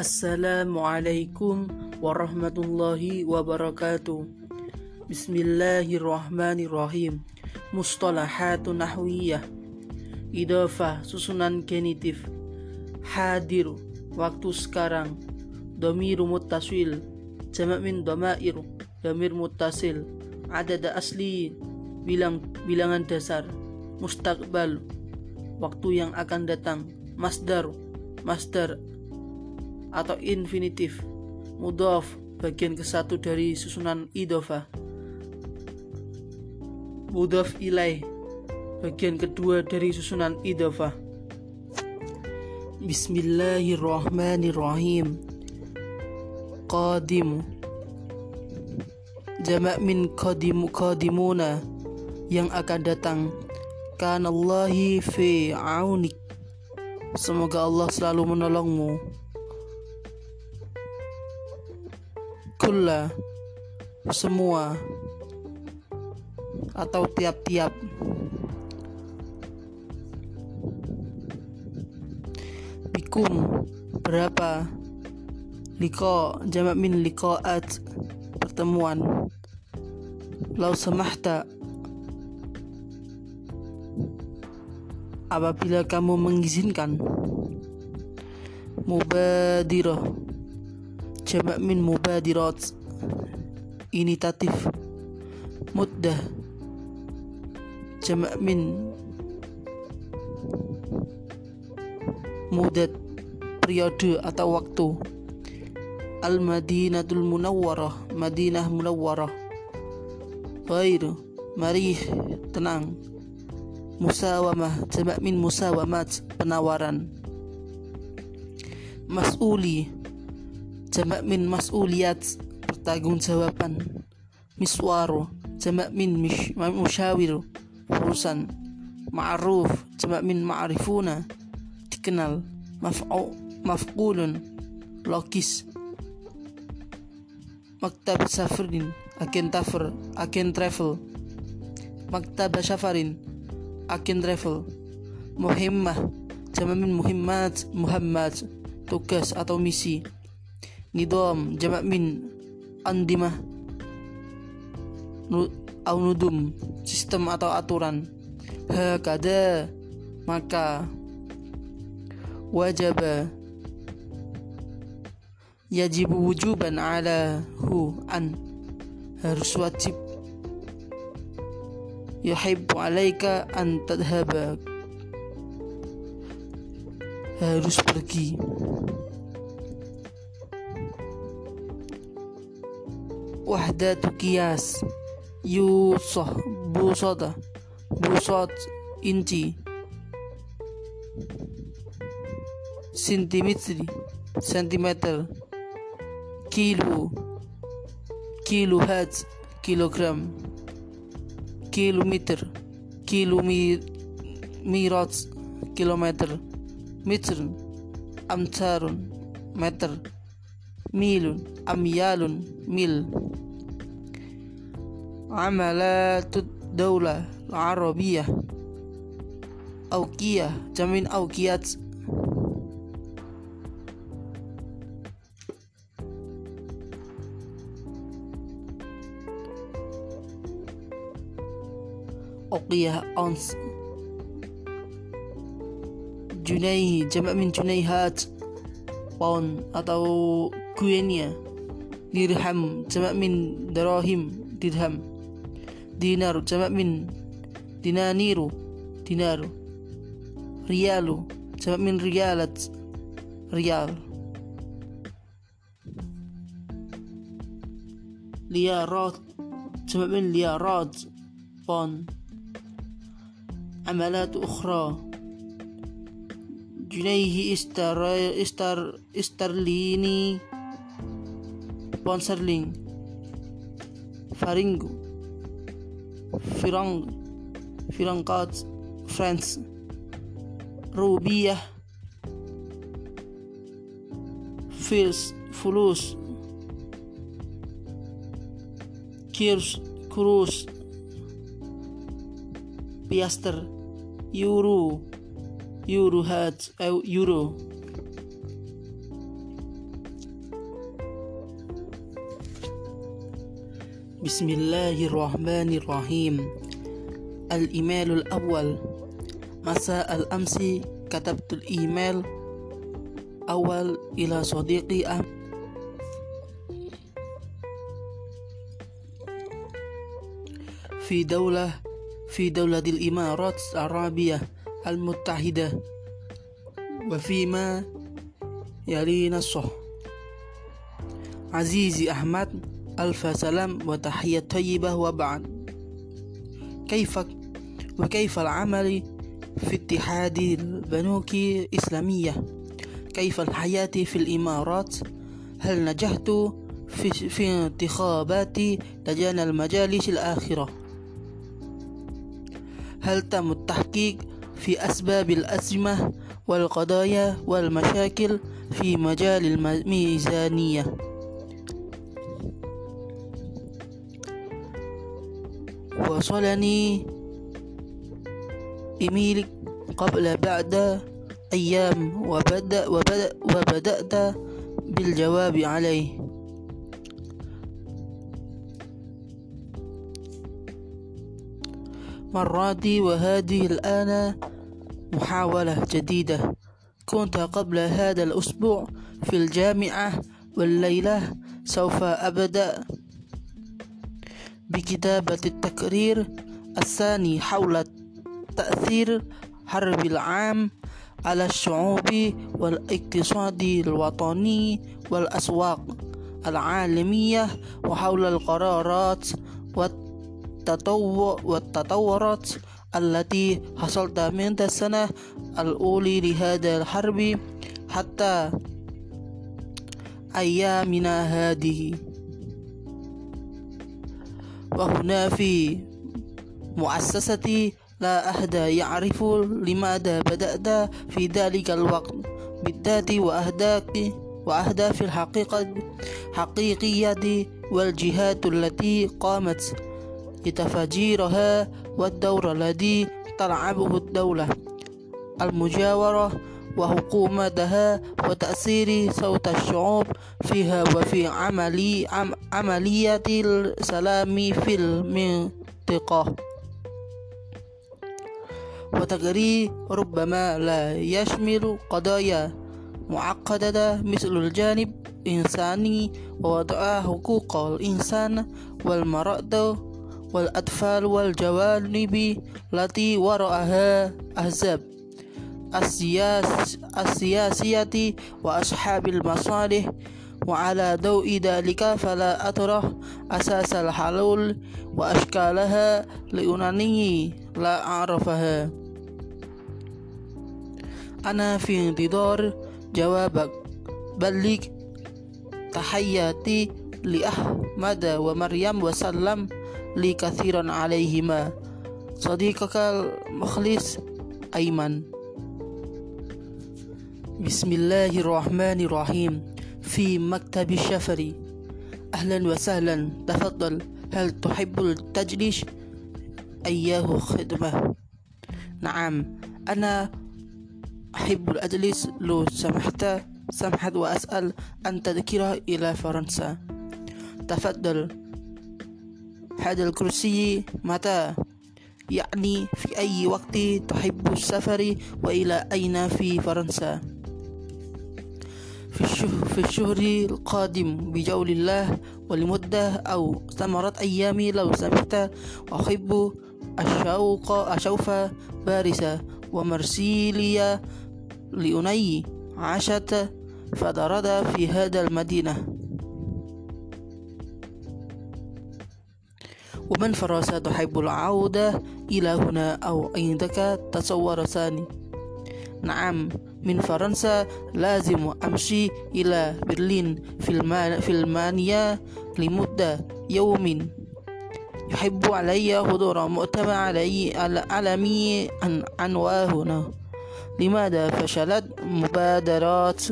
Assalamualaikum warahmatullahi wabarakatuh. Bismillahirrahmanirrahim. Mustalahatun nahwiyah. Idafah susunan genitif Hadir waktu sekarang. Domiru mutaswil Jamak min domair Domir mutasil Adada asli bilang bilangan dasar. Mustaqbal. Waktu yang akan datang. Masdar Masdar atau infinitif mudhaf bagian ke satu dari susunan idofa mudhaf ilai bagian kedua dari susunan idofa Bismillahirrahmanirrahim. Qadim Jamak min qadimu qadimuna yang akan datang. Kanallahi fi aunik. Semoga Allah selalu menolongmu kulla semua atau tiap-tiap. Bikum berapa? Liko jamak min at pertemuan. Lau semahta apabila kamu mengizinkan. Mubadirah jamak min mubadirat initatif muddah jamak min mudat periode atau waktu. al madinatul munawwarah madinah munawwarah ghair marih tenang musawamah jamak min musawamat penawaran. mas'uli jamak min mas'uliyat pertanggungjawaban. Miswaru jamak min musyawir urusan ma'ruf jamak min ma'rifuna. Dikenal maf'u maf'ulun logis. Maktab safarin agen tafur agen travel. Maktab safarin agen travel. Muhimmah jamak min muhimmat muhammad tugas atau misi nidom jamak min andimah au nudum sistem atau aturan. Hakada maka wajaba yajibu wujuban ala hu an harus wajib. Yuhibbu alaika an tadhaba harus pergi wahdatu qiyas yusoh busota busot inci sentimetri sentimeter kilo kilohertz kilogram kilometer kilomirot kilometer meter amtarun meter milun amyalun mil عملات الدولة العربية أوكية جمين أوكيات أوقية أونس جنيه جمع من جنيهات pound atau guenia dirham jamak min darahim dirham dinar jamak min dinaniru dinaru rialu jamak min rialat rial liarat jamak min liarat pon amalat ukhra جنيه استر استر استرليني بونسرلين فارينجو فرنج فرنقات فرانس روبية فيلس فلوس كيرس كروس بياستر يورو eurohat أو يورو بسم الله الرحمن الرحيم. الإيميل الأول. مساء الأمس. كتبت الإيميل أول إلى صديقي. في دولة في دولة الإمارات العربية المتحدة. وفيما يلينا الصح عزيزي أحمد ألف سلام وتحية طيبة وبعد. كيف وكيف العمل في اتحاد البنوك الإسلامية؟ كيف الحياة في الإمارات؟ هل نجحت في, في انتخابات لجان المجالس الآخرة؟ هل تم التحقيق في أسباب الأزمة والقضايا والمشاكل في مجال الميزانية؟ وصلني إيميل قبل بعد أيام وبدأ وبدأ وبدأت بالجواب عليه. مراتي وهذه الآن محاولة جديدة. كنت قبل هذا الأسبوع في الجامعة والليلة سوف أبدأ بكتابة التقرير الثاني حول تأثير حرب العام على الشعوب والاقتصاد الوطني والأسواق العالمية وحول القرارات والتطورات التي حصلت من السنة الأولى لهذا الحرب حتى أيامنا هذه. وهنا في مؤسستي لا أحد يعرف لماذا بدأت في ذلك الوقت. بالذات وأهداف وأهداف الحقيقة حقيقية والجهات التي قامت بتفجيرها والدور الذي تلعبه الدولة. المجاورة وحكومتها وتأثير صوت الشعوب فيها وفي عملي عم عملية السلام في المنطقة. وتجري ربما لا يشمل قضايا معقدة مثل الجانب الإنساني ووضع حقوق الإنسان والمرأة والأطفال والجوانب التي وراءها أحزاب. السياس السياسية وأصحاب المصالح وعلى ضوء ذلك فلا أطرح أساس الحلول وأشكالها لأنني لا أعرفها. أنا في انتظار جوابك بلغ تحياتي لأحمد ومريم وسلم لي كثيرا عليهما. صديقك المخلص أيمن. بسم الله الرحمن الرحيم في مكتب الشفري أهلا وسهلا تفضل هل تحب التجلس أياه خدمة نعم أنا أحب الأجلس لو سمحت سمحت وأسأل أن تذكر إلى فرنسا تفضل هذا الكرسي متى يعني في أي وقت تحب السفر وإلى أين في فرنسا في الشهر, في الشهر القادم بجول الله ولمدة أو ثمرة أيام لو سمحت أحب الشوق أشوف باريس ومرسيليا لأني عاشت فترة في هذا المدينة. ومن فرنسا تحب العودة إلى هنا أو عندك تصور ثاني؟ نعم. من فرنسا لازم أمشي إلى برلين في, ألمانيا لمدة يوم. يحب علي حضور مؤتمر علي عالمي عن عنوانه لماذا فشلت مبادرات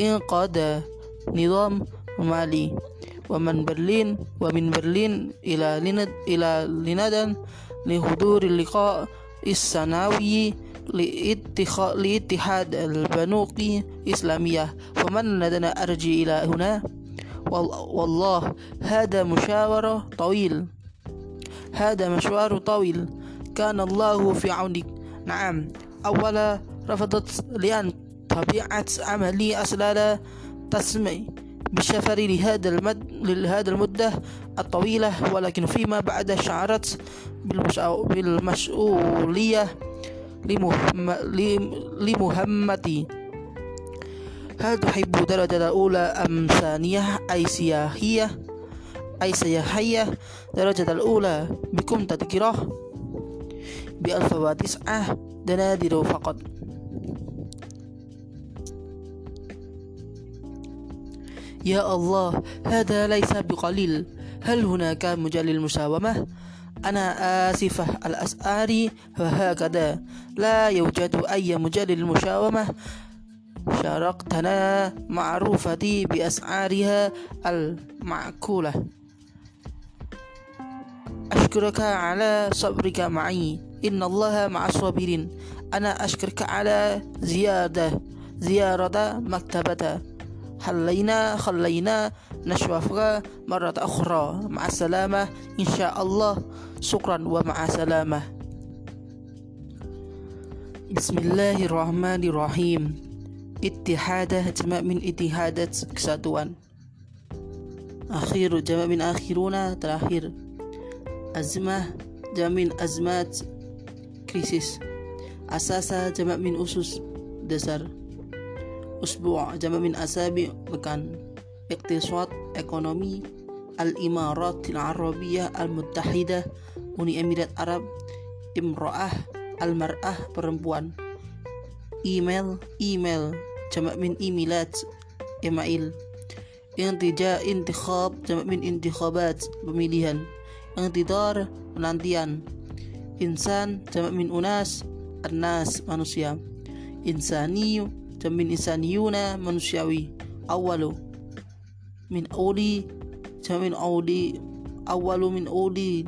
إنقاذ نظام مالي؟ ومن برلين ومن برلين إلى لند إلى لندن لحضور اللقاء السنوي لاتحاد البنوك الإسلامية. ومن لدنا أرجي إلى هنا؟ والله هذا مشاورة طويل. هذا مشوار طويل. كان الله في عونك. نعم. أولا رفضت لأن طبيعة عملي أسلال تسمع بالسفر لهذا المد لهذا المدة الطويلة. ولكن فيما بعد شعرت بالمسؤولية لمهمتي هل تحب درجة الأولى أم ثانية أي سياحية أي سياحية درجة الأولى بكم تذكرة بألف وتسعة دنادر فقط يا الله هذا ليس بقليل هل هناك مجال للمساومة؟ أنا آسفة الأسعار فهكذا. لا يوجد أي مجال للمساومة شاركتنا معروفتي بأسعارها المعقولة. أشكرك على صبرك معي. إن الله مع الصابرين. أنا أشكرك على زيادة زيارة مكتبة. خلينا خلينا نشوفك مرة أخرى. مع السلامة إن شاء الله. شكرا ومع السلامة. بسم الله الرحمن الرحيم. اتحاد جمع من اتحادات أخير جمع من آخرون terakhir azmah jamin azmat krisis asasa jamak min usus dasar usbu' jamak min asabi pekan iktisad ekonomi al-imarat al-arabiyah al-muttahidah Uni Emirat Arab imra'ah al-mar'ah perempuan. Email email jamak min email email. Intija intikhab jamak min intikhabat pemilihan. Intidar penantian. Insan jamak min unas anas manusia. Insani jamak min insaniyuna manusiawi. Awalu. Min audi. Jamak min audi. Awalu min audi.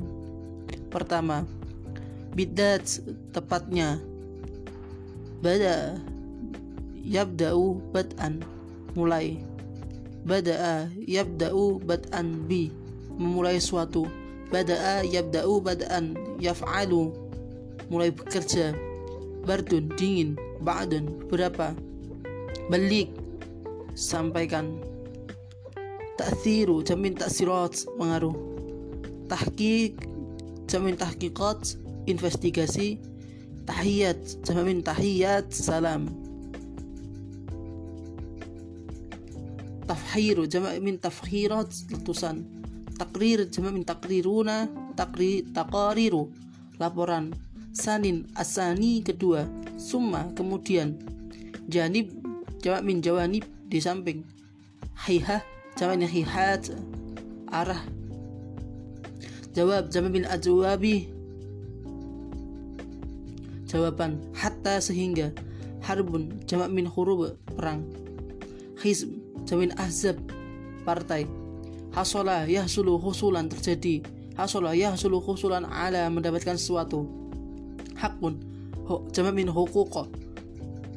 Pertama. Bidat tepatnya. Bada. Yabda'u bad'an. Mulai. Bada'a yabda'u bad'an bi. Memulai suatu. Bada'a yabda'u bada'an yaf'alu. Mulai bekerja. Bardun dingin. Ba'dun berapa balik. Sampaikan. Ta'thiru jamin ta'sirat mengaruh. Tahqiq jamin tahqiqat investigasi. Tahiyat jamin tahiyat salam. Tafhiru jamin tafhirat letusan. Takrir jamak min takriruna takri takariru laporan. Sanin asani kedua. Summa kemudian. Janib jamak min jawanib di samping. Haiha jamak hihat arah. Jawab jamak min ajwabi. Jawaban hatta sehingga. Harbun jamak min huruf perang. Hizb min ahzab partai. Hasola yahsulu husulan terjadi. Hasola yahsulu husulan ala mendapatkan sesuatu. Hakun jama min hukuko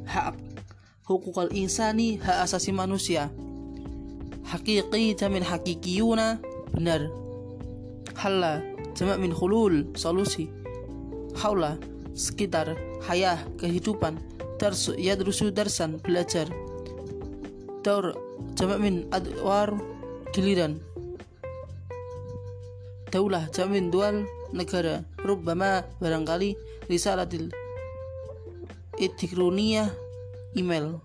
hak hukukal insani hak asasi manusia. Hakiki jamin hakikiyuna benar. Halla jama min hulul solusi. Haula sekitar hayah kehidupan dars yadrusu darsan belajar. Daur jama min adwar giliran. Daulah jamin dual negara. Rubbama barangkali risalatil itikronia email.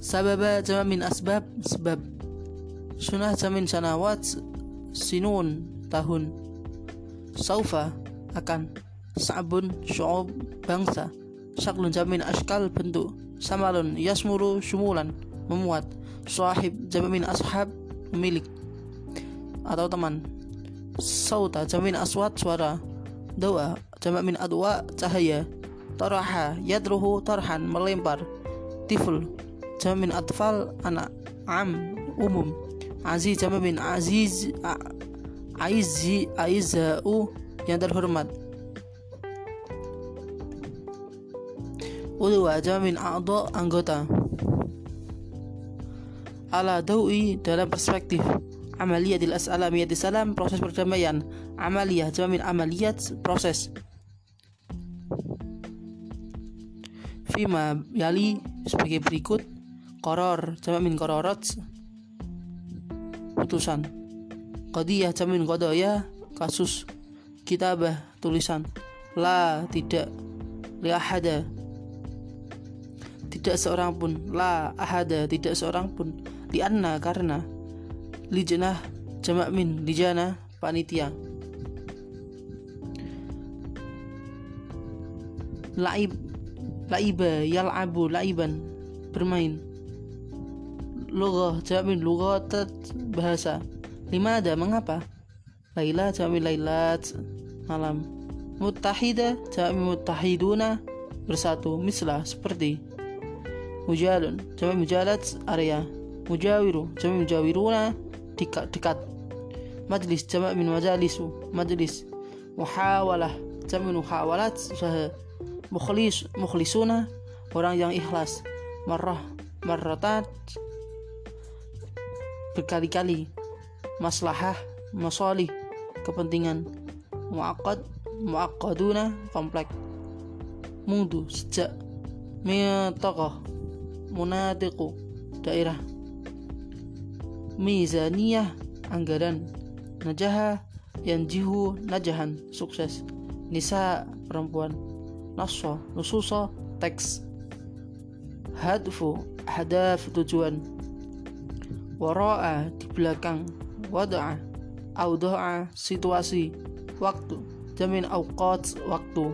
Sababa jamin asbab sebab sunah jamin sanawat sinun tahun. Saufa akan sabun syu'ub bangsa. Syaklun jamin askal bentuk samalun yasmuru syumulan memuat sahib jamin ashab milik atau teman. Sauta jamin aswat suara doa jamin adwa cahaya taraha yadruhu tarhan melempar tiful jamin atfal anak am umum aziz jamin aziz aizi aizau yang terhormat. Udwa jamin a'dha anggota. Ala dawi dalam perspektif Amaliyah Amaliyadil as'alamiyati salam proses perdamaian Amaliyah jamin amaliyat proses. Fima yali sebagai berikut. Koror jamin kororat Putusan. Qadiyah jamin kodoya Kasus Kitabah tulisan. La tidak. Liahada tidak seorang pun. La ahada tidak seorang pun. Lianna karena lijnah jamak min lijana panitia laib laiba yal'abu laiban bermain. Lughah jamak min lughatat bahasa lima ada mengapa? Laila jamak lailat malam. Muttahida jamak muttahiduna bersatu. Mislah seperti. Mujalun jami mujalat area mujawiru jami mujawiruna dekat dekat majlis jami min majalisu. Majlis. Muhawalah. Jami muhawalat. Usaha. Mukhlis mukhlisuna. Orang yang ikhlas. Marrah marratat. Berkali-kali. Maslahah masalih. Kepentingan. Muakkad muakkaduna komplek. Mundu sejak. Mitaqah munatiku daerah mizaniyah anggaran najaha yang jihu najahan sukses. Nisa perempuan. Nasso nususo teks. Hadfu hadaf tujuan. Wara'a di belakang. Wada'a auda'a situasi. Waktu jamin awqat waktu.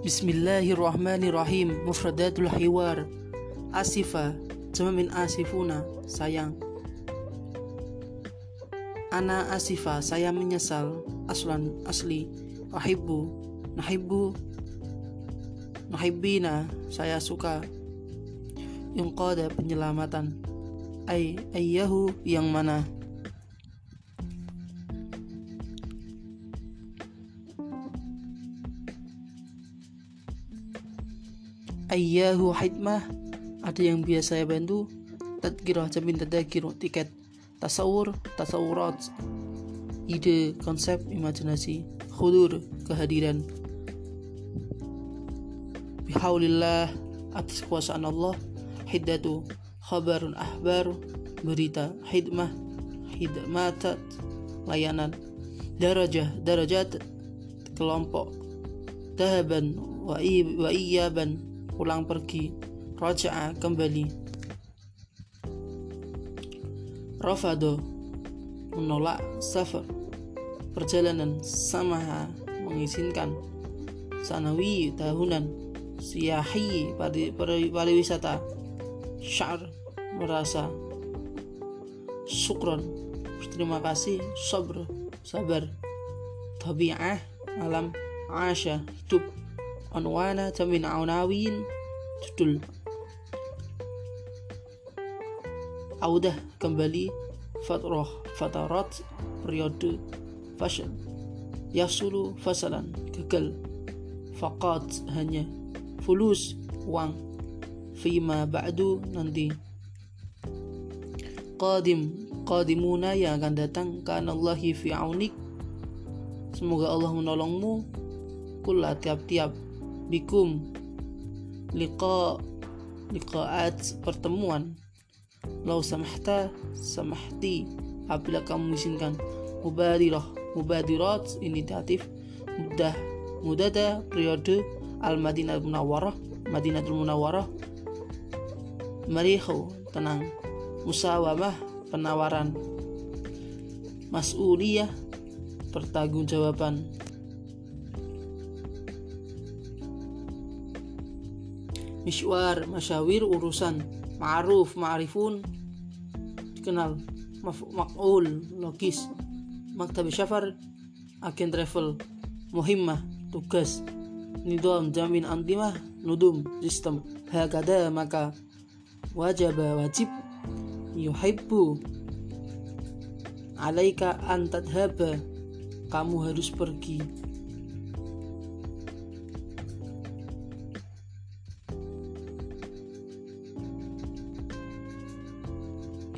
Bismillahirrahmanirrahim. Mufradatul Hiwar. Asifa Jama min asifuna Sayang. Ana asifa Saya menyesal. Aslan asli. Wahibu Nahibu Nahibina Saya suka. Yungqada penyelamatan. Ay Ayyahu yang mana? Ayyahu hidmah ada yang biasa saya bantu. Tadkirah jamin tadakir tiket. Tasawur tasawurat. Ide konsep imajinasi. Khudur kehadiran. Bihaulillah atas kuasaan Allah. Hiddatu khabarun ahbar. Berita hidmah. Hidmatat layanan. Darajah darajat. Kelompok. Tahaban wa iyaban pulang pergi Raja'a kembali. Rafado menolak safar perjalanan samaha mengizinkan sanawi tahunan siyahi pariwisata syar merasa sukron terima kasih sabr sabar. Tabi'ah alam asya hidup. Anwana min aunawin. Judul Audah kembali fatroh fatarat periode fashion. Yasulu fasalan gagal. Fakat hanya Fulus uang Fima ba'du nanti. Qadim Qadimuna yang akan datang. Karena Allahi fi aunik. Semoga Allah menolongmu. Kula tiap-tiap bikum. Liqa liqaat pertemuan lau samahta samahti apabila kamu izinkan mubadirah mubadirat inisiatif mudah mudada periode al Madinah Munawwarah Madinatul Munawwarah marihu tenang. Musawamah penawaran. Mas'uliyah pertanggungjawaban. Mishwar, masyawir, urusan Ma'ruf, ma'rifun. Dikenal Mak'ul, logis Maktab syafar Agen travel. Muhimmah, tugas. Nidom, jamin antimah Nudum, sistem. Hakada, maka. Wajib, wajib. Yuhibbu. Alaika antadhaba Kamu harus pergi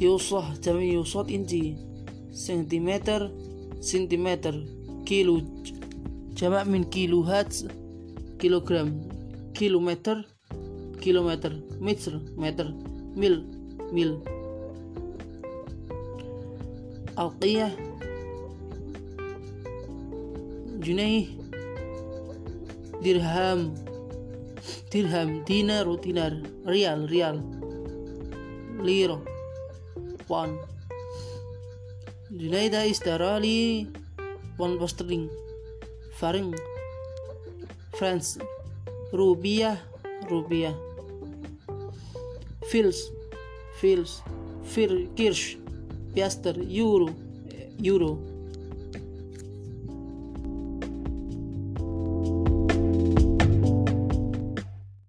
يوصح جميع يوصد إنجي سنتيمتر سنتيمتر كيلو جمع من كيلوهات كيلوغرام كيلومتر كيلومتر متر متر ميل ميل ألقية جنيه درهم درهم دينار دينار ريال ريال ليرة Pound Junaida ishtara li pound sterling faring. France rupiah rupiah fils. Fils. Fir kirsch. Piaster. Euro euro